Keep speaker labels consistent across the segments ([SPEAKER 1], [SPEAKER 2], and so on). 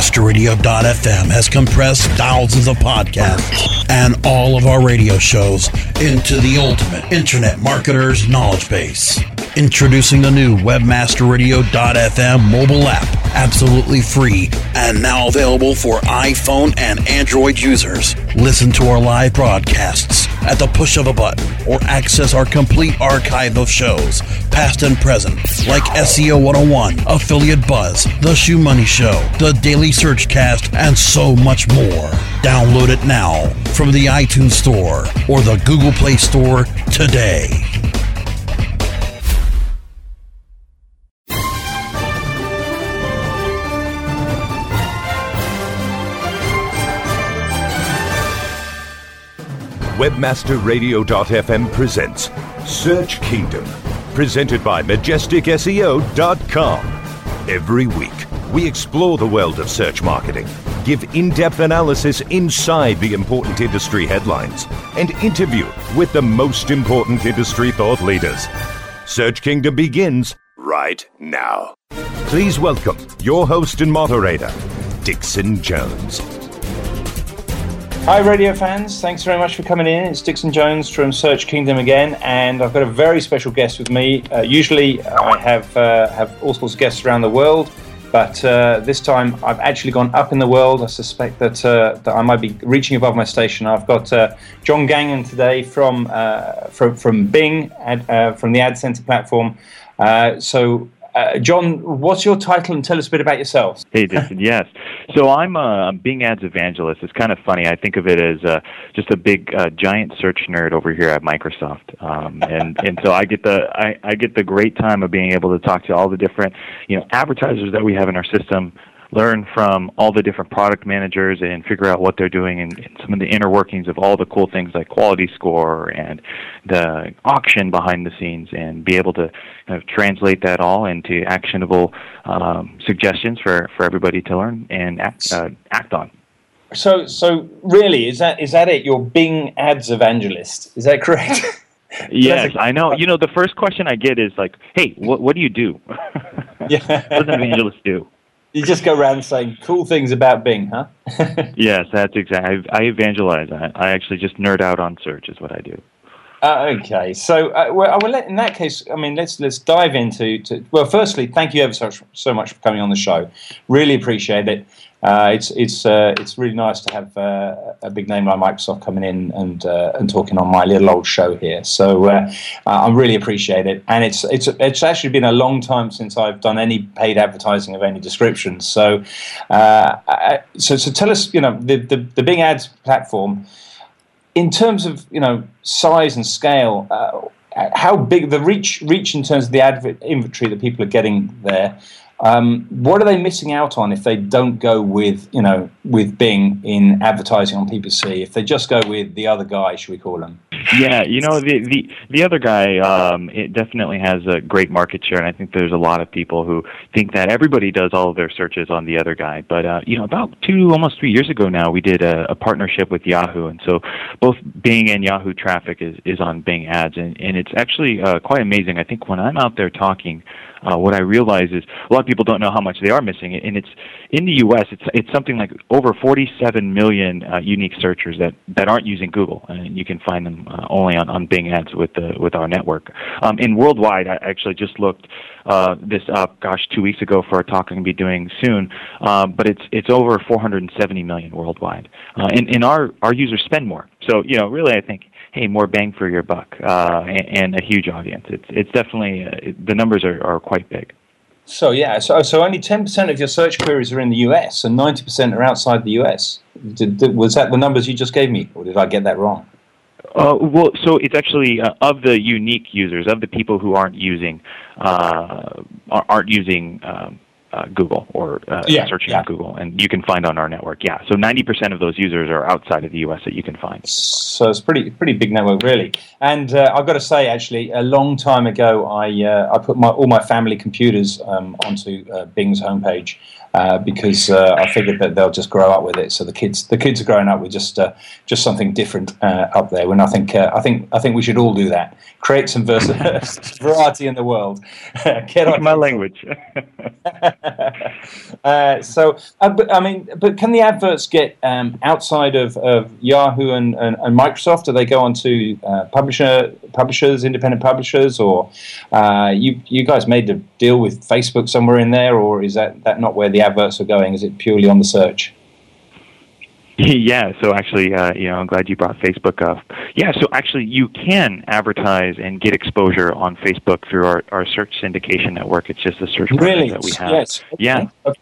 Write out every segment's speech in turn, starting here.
[SPEAKER 1] Webmasterradio.fm has compressed thousands of podcasts and all of our radio shows into the ultimate internet marketer's knowledge base. Introducing the new Webmasterradio.fm mobile app, absolutely free and now available for iPhone and Android users. Listen to our live broadcasts at the push of a button or access our complete archive of shows, past and present, like SEO 101, Affiliate Buzz, The Shoe Money Show, The Daily Search Cast, and so much more. Download it now from the iTunes Store or the Google Play Store today.
[SPEAKER 2] WebmasterRadio.fm presents Search Kingdom, presented by MajesticSEO.com. Every week, we explore the world of search marketing, give in depth analysis inside the important industry headlines, and interview with the most important industry thought leaders. Search Kingdom begins right now. Please welcome your host and moderator, Dixon Jones.
[SPEAKER 3] Hi, radio fans. Thanks very much for coming in. It's Dixon Jones from Search Kingdom again, and I've got a very special guest with me. Uh, usually, I have uh, have all sorts of guests around the world, but uh, this time I've actually gone up in the world. I suspect that uh, that I might be reaching above my station. I've got uh, John Gagnon today from uh, from from Bing, ad, from the Ad Center platform. so uh, John, what's your title and tell us a bit about yourself?
[SPEAKER 4] Hey, Dixon, yes. So I'm a Bing Ads evangelist. It's kind of funny. I think of it as uh, just a big, uh, giant search nerd over here at Microsoft, um, and and so I get the I, I get the great time of being able to talk to all the different you know advertisers that we have in our system learn from all the different product managers and figure out what they're doing and, and, some of the inner workings of all the cool things like quality score and the auction behind the scenes and be able to kind of translate that all into actionable um, suggestions for, for everybody to learn and act, uh, act on.
[SPEAKER 3] So, so really, is that is that it? You're Bing Ads evangelist, is that correct?
[SPEAKER 4] yes, I know. You know, the first question I get is like, "Hey, what what do you do? yeah. what does an evangelist do?"
[SPEAKER 3] You just go around saying cool things about Bing, huh?
[SPEAKER 4] yes, that's exactly. I, I evangelize. I, I actually just nerd out on search, is what I do.
[SPEAKER 3] Uh, okay, so uh, well, well, in that case, I mean, let's let's dive into. To, well, firstly, thank you ever so, so much for coming on the show. Really appreciate it. Uh, it's it's uh, it's really nice to have uh, a big name like Microsoft coming in and uh, and talking on my little old show here. So uh, I really appreciate it, and it's it's it's actually been a long time since I've done any paid advertising of any description. So uh, so so tell us, you know, the the, the Bing Ads platform in terms of you know size and scale. how big the reach reach in terms of the ad inventory that people are getting there? Um, what are they missing out on if they don't go with you know with Bing in advertising on PPC? If they just go with the other guy, should we call him?
[SPEAKER 4] Yeah, you know the the the other guy, um, it definitely has a great market share, and I think there's a lot of people who think that everybody does all of their searches on the other guy. But uh, you know, about two almost three years ago now, we did a, a partnership with Yahoo, and so both Bing and Yahoo traffic is is on Bing Ads, and and it's actually uh, quite amazing. I think when I'm out there talking uh, what I realize is a lot of people don't know how much they are missing, and it's in the U.S. It's it's something like over 47 million uh, unique searchers that, that aren't using Google, and you can find them uh, only on, on Bing Ads with the with our network. Um, and worldwide, I actually just looked uh, this up, gosh, two weeks ago for a talk I'm going to be doing soon, um, but it's it's over 470 million worldwide, uh, and and our our users spend more. So you know, really, I think hey, more bang for your buck, uh, and, and, a huge audience. It's it's definitely uh, it, the numbers are, are quite big.
[SPEAKER 3] So yeah, so so only ten percent of your search queries are in the US, and ninety percent are outside the US. Did, did, was that the numbers you just gave me, or did I get that wrong?
[SPEAKER 4] Uh, well, so it's actually uh, of the unique users, of the people who aren't using uh, aren't using um, uh, Google or uh, yeah, searching yeah. on Google, and you can find on our network. Yeah, so 90% of those users are outside of the U.S. that you can find.
[SPEAKER 3] So it's pretty pretty big network, really. And uh, I've got to say, actually, a long time ago, I uh, I put my, all my family computers um, onto uh, Bing's homepage. Uh, because uh, I figured that they'll just grow up with it. So the kids, the kids are growing up with just uh, just something different uh, up there. When I think uh, I think I think we should all do that. Create some vers- variety in the world.
[SPEAKER 4] Get on my language.
[SPEAKER 3] uh, so, uh, but, I mean, but can the adverts get um, outside of, of Yahoo and, and, and, Microsoft? Do they go on to uh, publisher publishers, independent publishers, or uh, you you guys made a deal with Facebook somewhere in there, or is that that not where the adverts are going? Is it purely on the search?
[SPEAKER 4] Yeah, so actually, uh, you know, I'm glad you brought Facebook up. Yeah, so actually, you can advertise and get exposure on Facebook through our, our search syndication network. It's just a search
[SPEAKER 3] really?
[SPEAKER 4] that we have.
[SPEAKER 3] Yes.
[SPEAKER 4] Okay. Yeah.
[SPEAKER 3] Okay.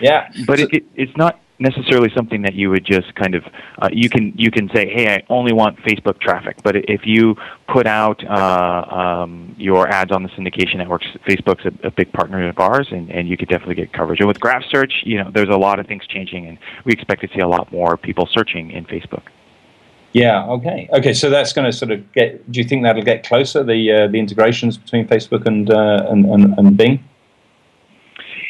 [SPEAKER 3] Yeah.
[SPEAKER 4] But so, it, it, it's not necessarily something that you would just kind of uh, you can you can say hey I only want Facebook traffic. But if you put out uh, um, your ads on the syndication networks Facebook's a, a, big partner of ours and, and you could definitely get coverage. And with graph search you know there's a lot of things changing and we expect to see a lot more people searching in Facebook.
[SPEAKER 3] Yeah okay. Okay so that's going to sort of get do you think that'll get closer the uh, the integrations between Facebook and, uh, and, and and Bing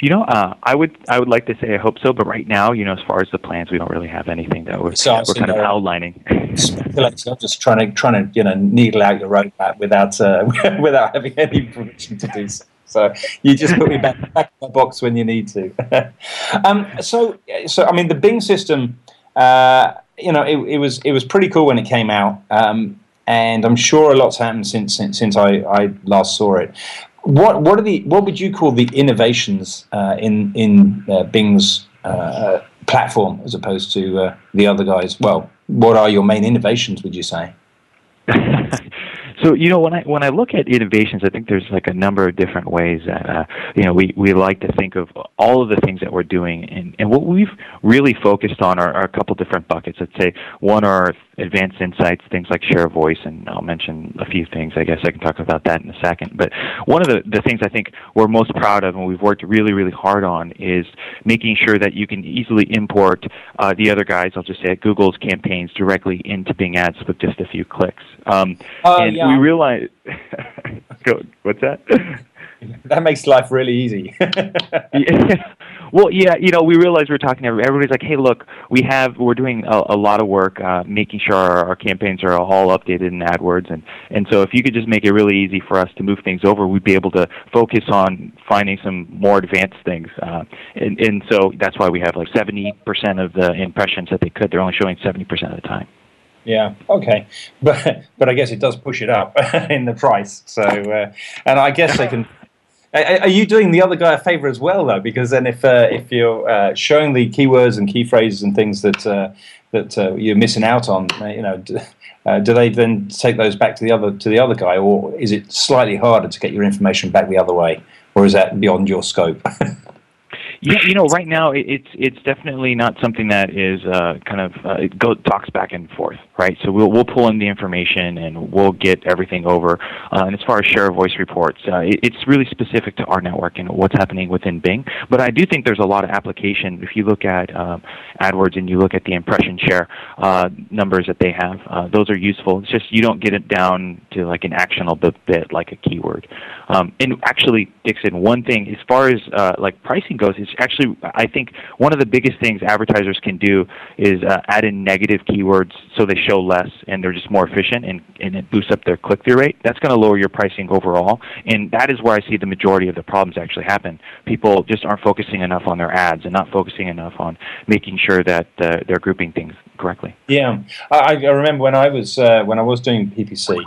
[SPEAKER 4] you know, uh, I would I would like to say I hope so, but right now, you know, as far as the plans, we don't really have anything that we're, so we're kind of outlining.
[SPEAKER 3] I'm just trying to trying to you know needle out your roadmap without uh, without having any permission to do so. So you just put me back back in the box when you need to. um, so so I mean the Bing system, uh, you know, it, it, was it was pretty cool when it came out. Um, and I'm sure a lot's happened since since, since I, I last saw it what what are the what would you call the innovations uh, in in uh, Bing's uh, platform as opposed to uh, the other guys? Well, what are your main innovations? Would you say?
[SPEAKER 4] So you know when I when I look at innovations, I think there's like a number of different ways that uh, you know we, we like to think of all of the things that we're doing, and, and what we've really focused on are, are a couple different buckets. Let's say one are advanced insights, things like share voice, and I'll mention a few things. I guess I can talk about that in a second. But one of the, the things I think we're most proud of and we've worked really really hard on is making sure that you can easily import uh, the other guys. I'll just say at Google's campaigns directly into Bing Ads with just a few clicks. Um,
[SPEAKER 3] uh, and yeah.
[SPEAKER 4] we realize. Go, what's that?
[SPEAKER 3] That makes life really easy.
[SPEAKER 4] yeah. Well, yeah, you know, we realize we're talking to everybody's like, hey, look, we have we're doing a, a lot of work uh, making sure our, our campaigns are all updated in AdWords, and and so if you could just make it really easy for us to move things over, we'd be able to focus on finding some more advanced things, uh, and and so that's why we have like 70% of the impressions that they could, they're only showing 70% of the time.
[SPEAKER 3] Yeah. Okay. But but I guess it does push it up in the price. So uh, and I guess they can. Are you doing the other guy a favor as well, though? Because then, if uh, if you're uh, showing the keywords and key phrases and things that uh, that uh, you're missing out on, uh, you know, do, do they then take those back to the other to the other guy, or is it slightly harder to get your information back the other way, or is that beyond your scope?
[SPEAKER 4] Yeah, you know, right now it's it's definitely not something that is uh, kind of uh, go talks back and forth, right? So we'll we'll pull in the information and we'll get everything over. Uh, and as far as share of voice reports, uh, it, it's really specific to our network and what's happening within Bing. But I do think there's a lot of application. If you look at um, AdWords and you look at the impression share uh, numbers that they have, uh, those are useful. It's just you don't get it down to like an actionable bit like a keyword. Um, and actually, Dixon, one thing as far as like pricing goes is actually I think one of the biggest things advertisers can do is uh, add in negative keywords so they show less and they're just more efficient and, and it boosts up their click through rate. That's going to lower your pricing overall, and that is where I see the majority of the problems actually happen. People just aren't focusing enough on their ads and not focusing enough on making sure that uh, they're grouping things correctly.
[SPEAKER 3] Yeah, I, I remember when I was uh, when I was doing PPC,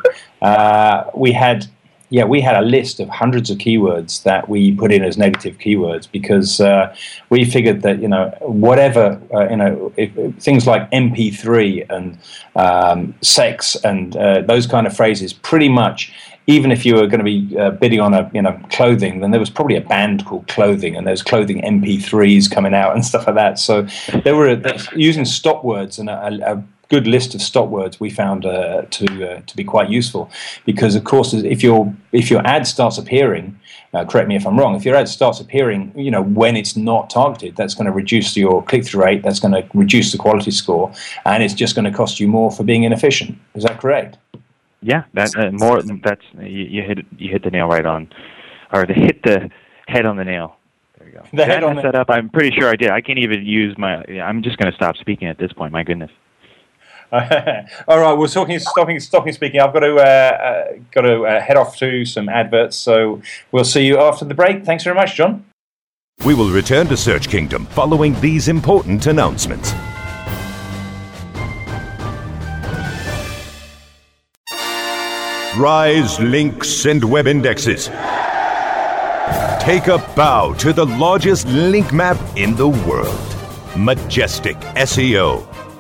[SPEAKER 3] uh, we had yeah, we had a list of hundreds of keywords that we put in as negative keywords because uh, we figured that you know whatever uh, you know if, if things like MP3 and um, sex and uh, those kind of phrases, pretty much. Even if you were going to be uh, bidding on a you know clothing, then there was probably a band called Clothing, and there's clothing MP3s coming out and stuff like that. So they were using stop words and a, a good list of stop words we found uh, to uh, to be quite useful because of course if your if your ad starts appearing uh, correct me if I'm wrong if your ad starts appearing you know when it's not targeted that's going to reduce your click-through rate that's going to reduce the quality score and it's just going to cost you more for being inefficient is that correct
[SPEAKER 4] yeah that uh, more that's you, you hit you hit the nail right on or to hit the head on the nail there you go. The head on the... up. I'm pretty sure I did. I can't even use my. I'm just going to stop speaking at this point. My goodness.
[SPEAKER 3] All right, we're talking, stopping, stopping speaking. I've got to, uh, uh, got to uh, head off to some adverts, so we'll see you after the break. Thanks very much, John.
[SPEAKER 2] We will return to Search Kingdom following these important announcements. Rise links and web indexes. Take a bow to the largest link map in the world Majestic SEO.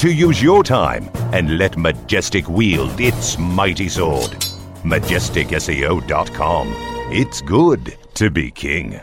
[SPEAKER 2] to use your time and let Majestic wield its mighty sword. MajesticSEO.com. It's good to be king.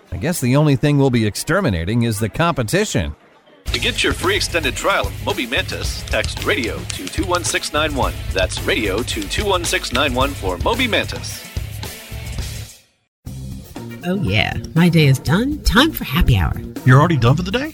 [SPEAKER 5] I guess the only thing we'll be exterminating is the competition.
[SPEAKER 6] To get your free extended trial of Moby Mantis, text radio to 21691. That's radio to 21691 for Moby Mantis.
[SPEAKER 7] Oh, yeah. My day is done. Time for happy hour.
[SPEAKER 1] You're already done for the day?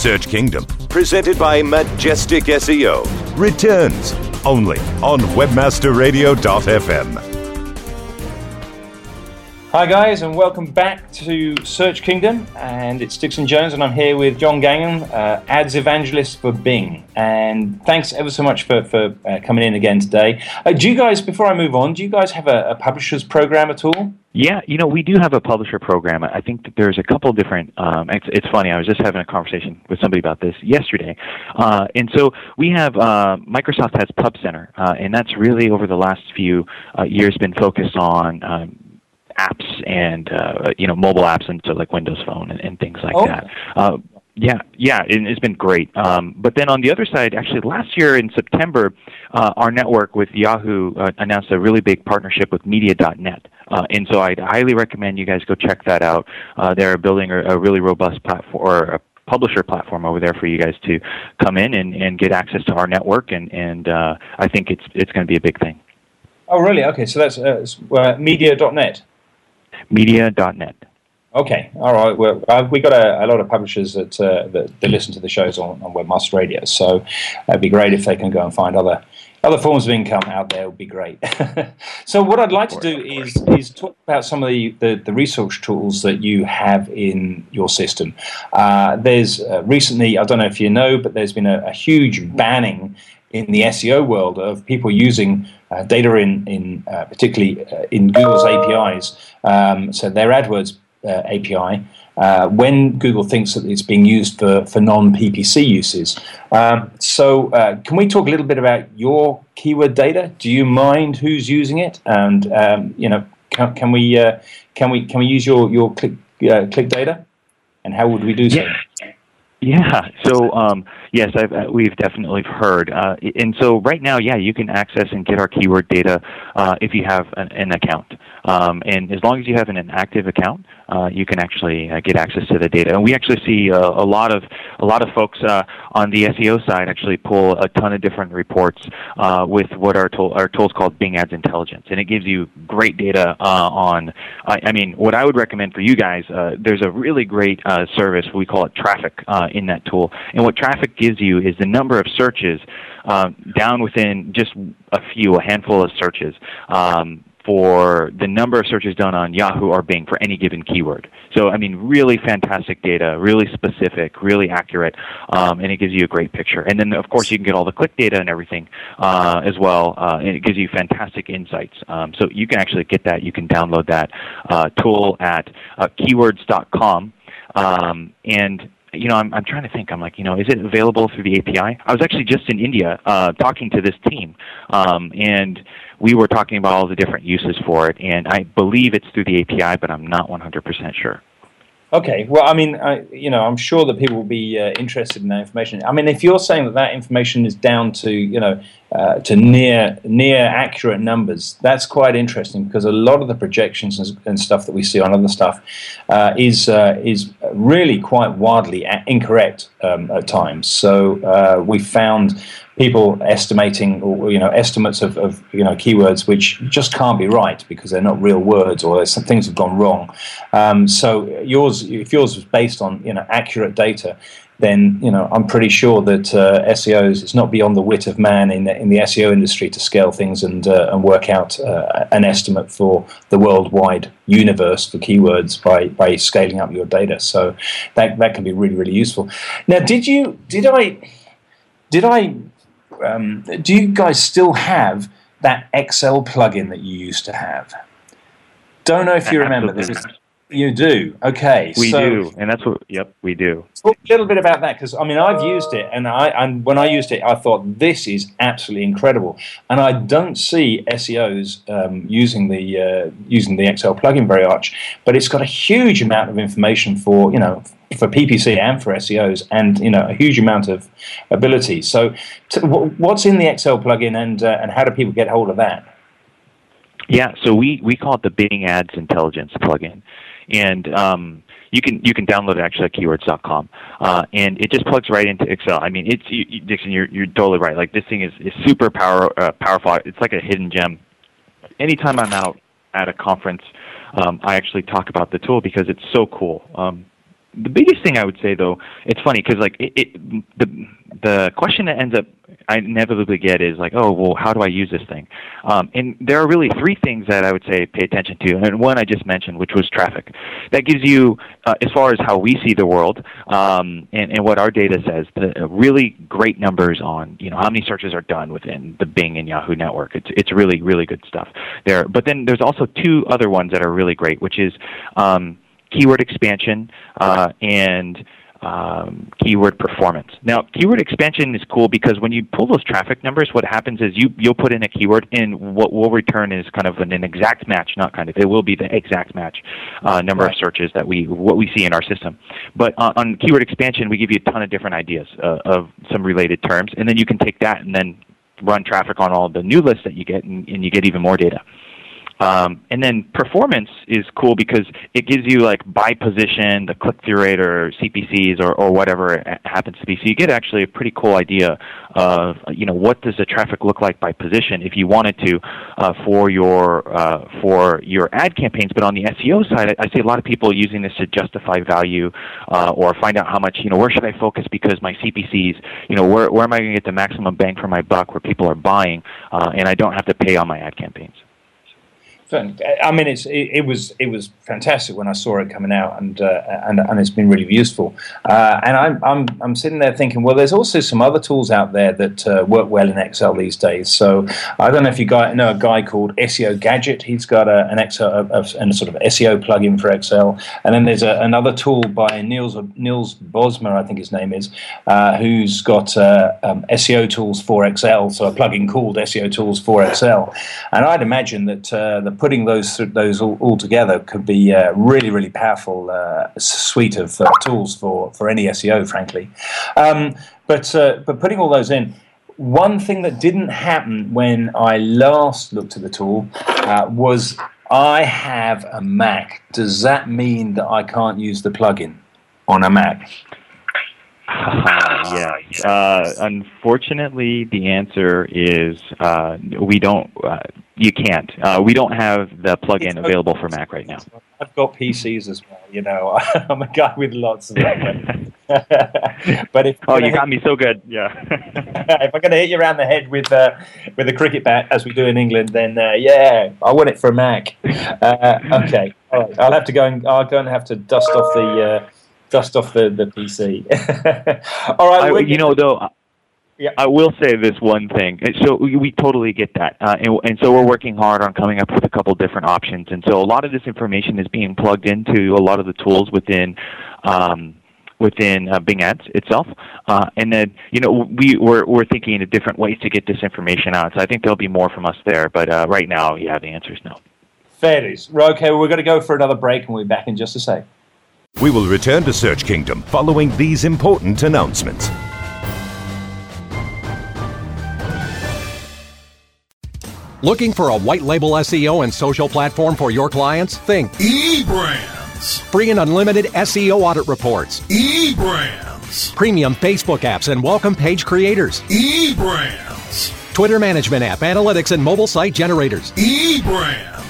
[SPEAKER 2] Search Kingdom, presented by Majestic SEO, returns only on webmasterradio.fm.
[SPEAKER 3] Hi, guys, and welcome back to Search Kingdom. And it's Dixon Jones, and I'm here with John Gagnon, uh, ads evangelist for Bing. And thanks ever so much for, for uh, coming in again today. Uh, do you guys, before I move on, do you guys have a, a publisher's program at all?
[SPEAKER 4] Yeah, you know, we do have a publisher program. I think that there's a couple different. Um, it's, it's funny. I was just having a conversation with somebody about this yesterday, uh, and so we have uh, Microsoft has Pub Center, uh, and that's really over the last few years been focused on. Um, apps and uh, you know mobile apps and so like Windows Phone and, and things like
[SPEAKER 3] Oh.
[SPEAKER 4] that. Uh, yeah, yeah, it, it's been great. Um, but then on the other side, actually, last year in September, uh, our network with Yahoo uh, announced a really big partnership with Media.net. Uh, and so I'd highly recommend you guys go check that out. Uh, they're building a, a really robust platform or a publisher platform over there for you guys to come in and, and get access to our network. And, and uh, I think it's, it's going to be a big thing.
[SPEAKER 3] Oh, really? Okay, so that's uh, uh, media.net.
[SPEAKER 4] Media.net.
[SPEAKER 3] Okay, all right. Well, uh, we got a, a lot of publishers that, uh, that that listen to the shows on, on Webmaster Radio, so it'd be great if they can go and find other other forms of income out there. Would be great. so, what I'd like to do is is talk about some of the, the, the research tools that you have in your system. Uh, there's uh, recently, I don't know if you know, but there's been a, a huge banning in the SEO world of people using uh, data in in uh, particularly uh, in Google's APIs. Um, so their AdWords uh, API uh, when Google thinks that it's being used for, for non PPC uses. Um, so, uh, can we talk a little bit about your keyword data? Do you mind who's using it? And um, you know, can, can we can we can we use your your click click data? and how would we do so?
[SPEAKER 4] Yeah. Yeah. So um, yes, I've, uh, we've definitely heard, uh, and so right now, yeah, you can access and get our keyword data uh, if you have an, an account, um, and as long as you have an, an active account, uh, you can actually uh, get access to the data. And we actually see uh, a lot of a lot of folks on the SEO side actually pull a ton of different reports with what our tool our tools called Bing Ads Intelligence, and it gives you great data on. I mean, what I would recommend for you guys, there's a really great service we call it Traffic in that tool. And what traffic gives you is the number of searches um, down within just a few, a handful of searches. Um, for the number of searches done on Yahoo or Bing for any given keyword. So, I mean, really fantastic data, really specific, really accurate, um, and it gives you a great picture. And then, of course, you can get all the click data and everything uh, as well, uh, and it gives you fantastic insights. Um, so, you can actually get that. You can download that uh, tool at uh, keywords.com. Um, and you know, I'm, I'm trying to think. I'm like, you know, is it available through the API? I was actually just in India uh, talking to this team, um, and we were talking about all the different uses for it. And I believe it's through the API, but I'm not 100% sure.
[SPEAKER 3] Okay, well, I mean, I, you know, I'm sure that people will be uh, interested in that information. I mean, if you're saying that that information is down to, you know, uh, to near near accurate numbers, that's quite interesting because a lot of the projections and, stuff that we see on other stuff uh, is uh, is really quite wildly incorrect um, at times. So uh, we found people estimating or you know estimates of, of, you know keywords which just can't be right because they're not real words or some things have gone wrong. Um, so yours, if yours was based on you know accurate data, then you know I'm pretty sure that uh, SEOs it's not beyond the wit of man in the, in the SEO industry to scale things and uh, and work out uh, an estimate for the worldwide universe for keywords by by scaling up your data. So that that can be really really useful. Now, did you did I did I um, do you guys still have that Excel plugin that you used to have? Don't know if you remember this. You do. Okay.
[SPEAKER 4] We so, do, and that's what. Yep, we do.
[SPEAKER 3] Talk a little bit about that because I mean I've used it, and I and when I used it, I thought this is absolutely incredible, and I don't see SEOs um, using the uh, using the Excel plugin very much, but it's got a huge amount of information for you know for PPC and for SEOs, and you know a huge amount of ability. So, to, what's in the Excel plugin, and uh, and how do people get hold of that?
[SPEAKER 4] Yeah, so we we call it the Bing Ads Intelligence plugin and um, you can you can download it actually at keywords.com, uh, and it just plugs right into Excel. I mean, it's you, you, Dixon, you're you're totally right. Like this thing is is super power uh, powerful. It's like a hidden gem. Anytime I'm out at a conference, um, I actually talk about the tool because it's so cool. Um, the biggest thing I would say, though, it's funny because like it, it, the the question that ends up I inevitably get is like, oh, well, how do I use this thing? Um, and there are really three things that I would say pay attention to. And one I just mentioned, which was traffic. That gives you, uh, as far as how we see the world um, and, and what our data says, the uh, really great numbers on you know how many searches are done within the Bing and Yahoo network. It's it's really really good stuff there. But then there's also two other ones that are really great, which is um, keyword expansion uh, and um, keyword performance. Now, keyword expansion is cool because when you pull those traffic numbers, what happens is you you'll put in a keyword, and what will return is kind of an, an exact match, not kind of. It will be the exact match uh, number right. of searches that we what we see in our system. But uh, on keyword expansion, we give you a ton of different ideas uh, of some related terms, and then you can take that and then run traffic on all the new lists that you get, and, and you get even more data. Um, and then performance is cool because it gives you like by position, the click through rate or CPCs or, or whatever it happens to be. So you get actually a pretty cool idea of you know what does the traffic look like by position if you wanted to uh, for your uh, for your ad campaigns. But on the SEO side, I, I see a lot of people using this to justify value uh, or find out how much you know where should I focus because my CPCs you know where where am I going to get the maximum bang for my buck where people are buying uh, and I don't have to pay on my ad campaigns.
[SPEAKER 3] I mean, it's it, it, was it was fantastic when I saw it coming out, and uh, and and it's been really useful. Uh, and I'm I'm I'm sitting there thinking, well, there's also some other tools out there that uh, work well in Excel these days. So I don't know if you guys know a guy called SEO Gadget. He's got a, an Excel a, a, a sort of SEO plugin for Excel, and then there's another tool by Niels Niels Bosma, I think his name is, uh, who's got uh, um, SEO tools for Excel. So a plugin called SEO Tools for Excel, and I'd imagine that uh, the putting those those all, all together could be a really really powerful uh, suite of uh, tools for for any SEO, frankly. Um, but uh, but putting all those in. One thing that didn't happen when I last looked at the tool uh, was I have a Mac. Does that mean that I can't use the plugin on a Mac?
[SPEAKER 4] Uh, yeah. Uh, unfortunately, the answer is uh, we don't. Uh, you can't. Uh, we don't have the plugin available for Mac right now.
[SPEAKER 3] I've got PCs as well. You know, I'm a guy with lots of them. but if
[SPEAKER 4] oh, you got me so good. Yeah.
[SPEAKER 3] if I'm going to hit you around the head with uh, with a cricket bat, as we do in England, then uh, yeah, I want it for a Mac. Uh, okay, all right. I'll have to go and I'll go and have to dust off the dust off the the PC. all right.
[SPEAKER 4] I, you know, though. Yeah. I will say this one thing. So we, we totally get that, uh, and, and, so we're working hard on coming up with a couple different options. And so a lot of this information is being plugged into a lot of the tools within um, within uh, Bing Ads itself. Uh, and then, you know, we, we're, we're thinking of different ways to get this information out. So I think there'll be more from us there. But uh, right now, yeah, the answer is no.
[SPEAKER 3] Fair is. Okay, we're going to go for another break and we'll be back in just a sec.
[SPEAKER 2] We will return to Search Kingdom following these important announcements.
[SPEAKER 8] Looking for a white label SEO and social platform for your clients? Think
[SPEAKER 9] eBrand
[SPEAKER 8] Free and unlimited SEO audit reports.
[SPEAKER 9] eBrands.
[SPEAKER 8] Premium Facebook apps and welcome page creators.
[SPEAKER 9] eBrands.
[SPEAKER 8] Twitter management app, analytics, and mobile site generators.
[SPEAKER 9] eBrands.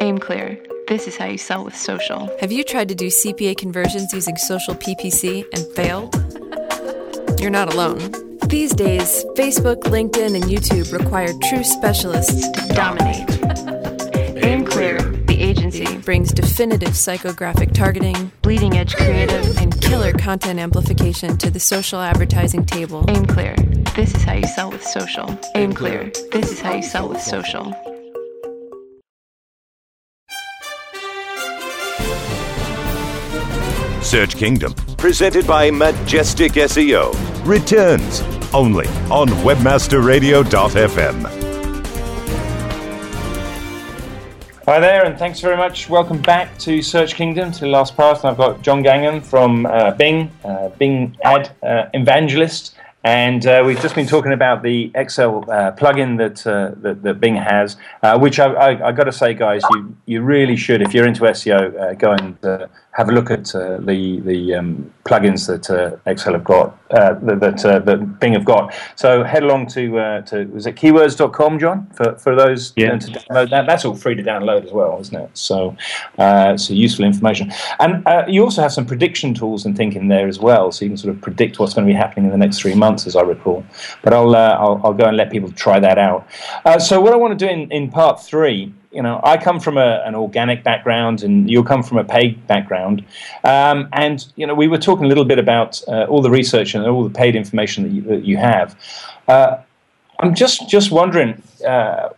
[SPEAKER 10] Aim clear. This is how you sell with social.
[SPEAKER 11] Have you tried to do CPA conversions using social PPC and failed? You're not alone. These days, Facebook, LinkedIn, and YouTube require true specialists to dominate. Brings definitive psychographic targeting,
[SPEAKER 10] bleeding edge creative,
[SPEAKER 11] and killer content amplification to the social advertising table.
[SPEAKER 10] Aim Clear, this is how you sell with social. Aim Clear, this is how you sell with social.
[SPEAKER 2] Search Kingdom, presented by Majestic SEO, returns only on webmasterradio.fm.
[SPEAKER 3] Hi there, and thanks very much. Welcome back to Search Kingdom, to the last part. I've got John Gagnon from uh, Bing, uh, Bing Ad uh, Evangelist, and uh, we've just been talking about the Excel uh, plugin that, uh, that, that Bing has, which I, I, I got to say, guys, you you really should, if you're into SEO, go and have a look at uh, the the um, plugins that uh, Excel have got, uh, that that, that, Bing have got. So head along to to was it keywords.com, John, for for those
[SPEAKER 4] yeah.
[SPEAKER 3] You know, to download that. That's all free to download as well, isn't it? So so useful information, and you also have some prediction tools and thinking there as well, so you can sort of predict what's going to be happening in the next three months, as I recall. But I'll I'll, I'll, go and let people try that out. so what I want to do in, in part three you know, I come from a, an organic background, and you'll come from a paid background. Um, and you know, we were talking a little bit about uh, all the research and all the paid information that you, that you have. Uh, I'm just just wondering. Uh,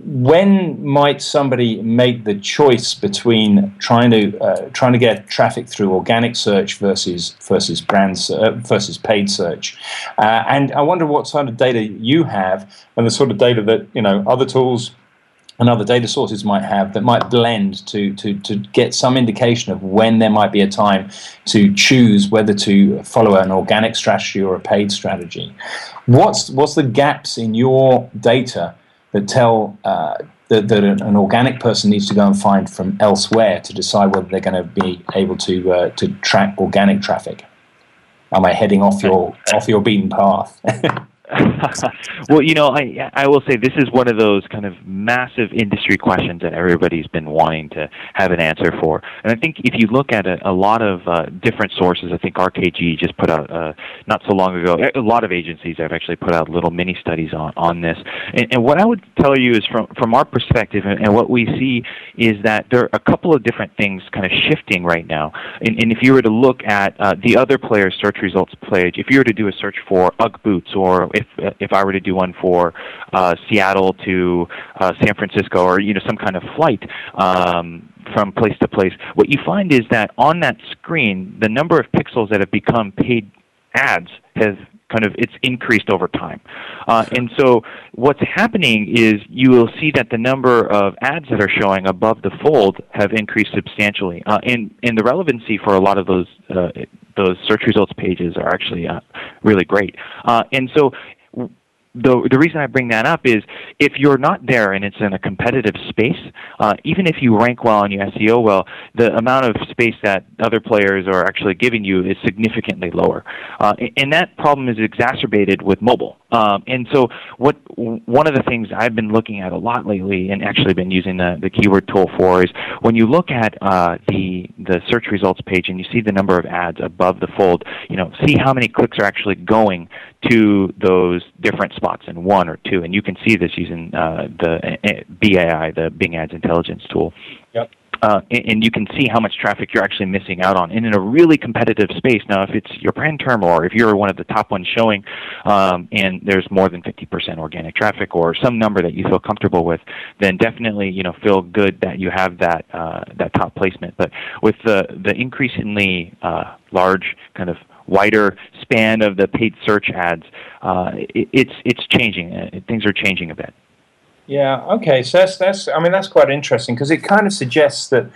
[SPEAKER 3] when might somebody make the choice between trying to uh, trying to get traffic through organic search versus versus brand uh, versus paid search? Uh, and I wonder what sort of data you have and the sort of data that you know other tools and other data sources might have that might blend to, to, to get some indication of when there might be a time to choose whether to follow an organic strategy or a paid strategy. What's, what's the gaps in your data that tell uh, that, that an organic person needs to go and find from elsewhere to decide whether they're going to be able to, uh, to track organic traffic? Am I heading off your, off your beaten path?
[SPEAKER 4] well, you know, I I will say this is one of those kind of massive industry questions that everybody's been wanting to have an answer for. And I think if you look at a, a lot of uh, different sources, I think RKG just put out uh, not so long ago. A lot of agencies have actually put out little mini studies on on this. And, and what I would tell you is from from our perspective, and, and what we see is that there are a couple of different things kind of shifting right now. And, and if you were to look at uh, the other players' search results page, if you were to do a search for UGG boots or if if I were to do one for uh, Seattle to uh, San Francisco or you know some kind of flight um, from place to place, what you find is that on that screen, the number of pixels that have become paid ads has kind of it's increased over time. Uh, and so what's happening is you will see that the number of ads that are showing above the fold have increased substantially. Uh, and, and the relevancy for a lot of those uh, those search results pages are actually uh, really great. Uh, and so the the reason I bring that up is if you're not there and it's in a competitive space, uh, even if you rank well and you SEO well, the amount of space that other players are actually giving you is significantly lower, uh, and that problem is exacerbated with mobile. Um, and so, what one of the things I've been looking at a lot lately, and actually been using the, the keyword tool for, is when you look at uh, the the search results page and you see the number of ads above the fold, you know, see how many clicks are actually going to those different spots in one or two, and you can see this using uh, the uh, BAI, the Bing Ads Intelligence tool.
[SPEAKER 3] Yep.
[SPEAKER 4] Uh, and, you can see how much traffic you're actually missing out on. And in a really competitive space, now if it's your brand term or if you're one of the top ones showing, um, and there's more than 50% organic traffic or some number that you feel comfortable with, then definitely you know feel good that you have that uh, that top placement. But with the the increasingly uh, large kind of wider span of the paid search ads, uh, it, it's it's changing. Uh, things are changing a bit.
[SPEAKER 3] Yeah. Okay. So that's that's. I mean, that's quite interesting because it kind of suggests that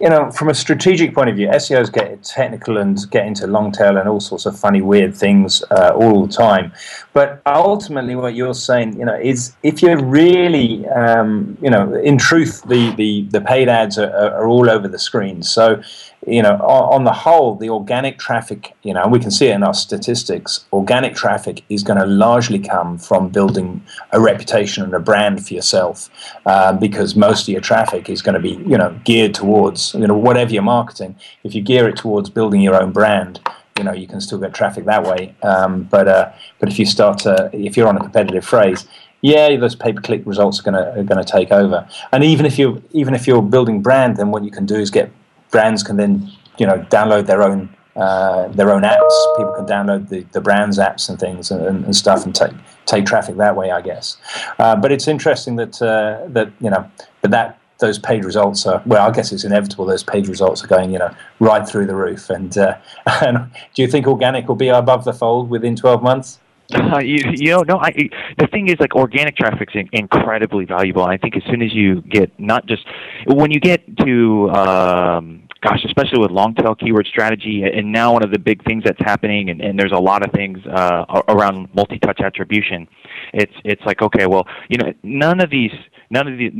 [SPEAKER 3] you know, from a strategic point of view, SEOs get technical and get into long tail and all sorts of funny, weird things uh, all the time. But ultimately, what you're saying, you know, is if you're really, um, you know, in truth, the the, the paid ads are, are all over the screen. So you know, on, the whole, the organic traffic, you know, we can see it in our statistics, organic traffic is going to largely come from building a reputation and a brand for yourself um, because most of your traffic is going to be, you know, geared towards, you know, whatever you're marketing. If you gear it towards building your own brand, you know, you can still get traffic that way. Um, but, uh, but if you start to, if you're on a competitive phrase, yeah, those pay-per-click results are going to are going to take over. And even if you even if you're building brand, then what you can do is get brands can then you know download their own uh, their own apps. People can download the, the brands apps and things and, and stuff and take take traffic that way, I guess. Uh, but it's interesting that uh, that you know, but that those paid results are well. I guess it's inevitable. Those paid results are going you know right through the roof. And, uh, and do you think organic will be above the fold within twelve months?
[SPEAKER 4] Uh, you, you know, no. I, the thing is, like, organic traffic is incredibly valuable. I think as soon as you get not just when you get to um, gosh, especially with long tail keyword strategy, and now one of the big things that's happening, and, and there's a lot of things uh, around multi-touch attribution. It's it's like okay, well, you know, none of these none of the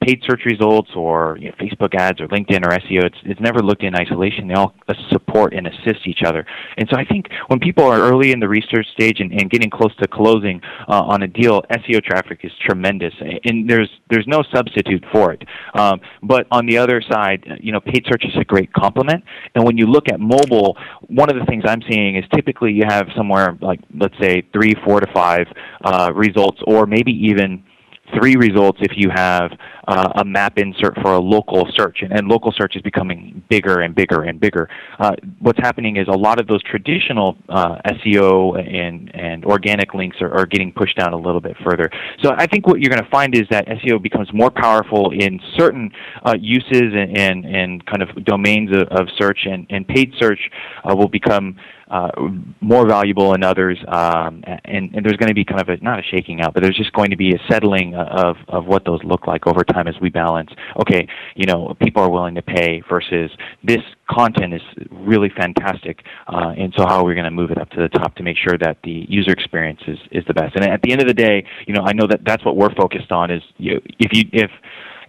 [SPEAKER 4] paid search results or you know, Facebook ads or LinkedIn or SEO, it's, it's never looked in isolation. They all support and assist each other. And so I think when people are early in the research stage and, and getting close to closing uh, on a deal, SEO traffic is tremendous, and there's there's no substitute for it. Um, but on the other side, you know, paid search is a great complement. And when you look at mobile, one of the things I'm seeing is typically you have somewhere like let's say three, four to five uh, results, or maybe even three results if you have uh, a map insert for a local search, and, and, local search is becoming bigger and bigger and bigger. Uh, what's happening is a lot of those traditional uh, SEO and, and organic links are, are, getting pushed down a little bit further. So I think what you're going to find is that SEO becomes more powerful in certain uh, uses and, and, and, kind of domains of, of search, and, and paid search uh, will become uh, more valuable in others, um, and, and there's going to be kind of a not a shaking out, but there's just going to be a settling of of what those look like over time as we balance. Okay, you know, people are willing to pay versus this content is really fantastic, uh, and so how are we going to move it up to the top to make sure that the user experience is is the best? And at the end of the day, you know, I know that that's what we're focused on. Is you, if you if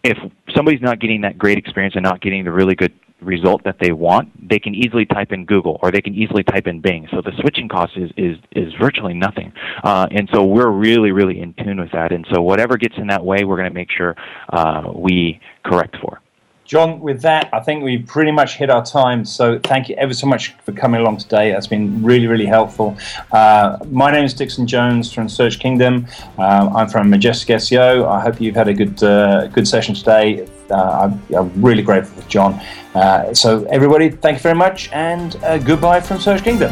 [SPEAKER 4] if somebody's not getting that great experience and not getting the really good result that they want, they can easily type in Google or they can easily type in Bing. So the switching cost is is, is virtually nothing. Uh, and so we're really really in tune with that. And so whatever gets in that way, we're going to make sure uh, we correct for.
[SPEAKER 3] John, with that, I think we've pretty much hit our time. So thank you ever so much for coming along today. That's been really, really helpful. Uh, my name is Dixon Jones from Search Kingdom. Um, I'm from Majestic SEO. I hope you've had a good, uh, good session today. Uh, I'm, I'm, really grateful for John. Uh, so everybody, thank you very much, and uh, goodbye from Search Kingdom.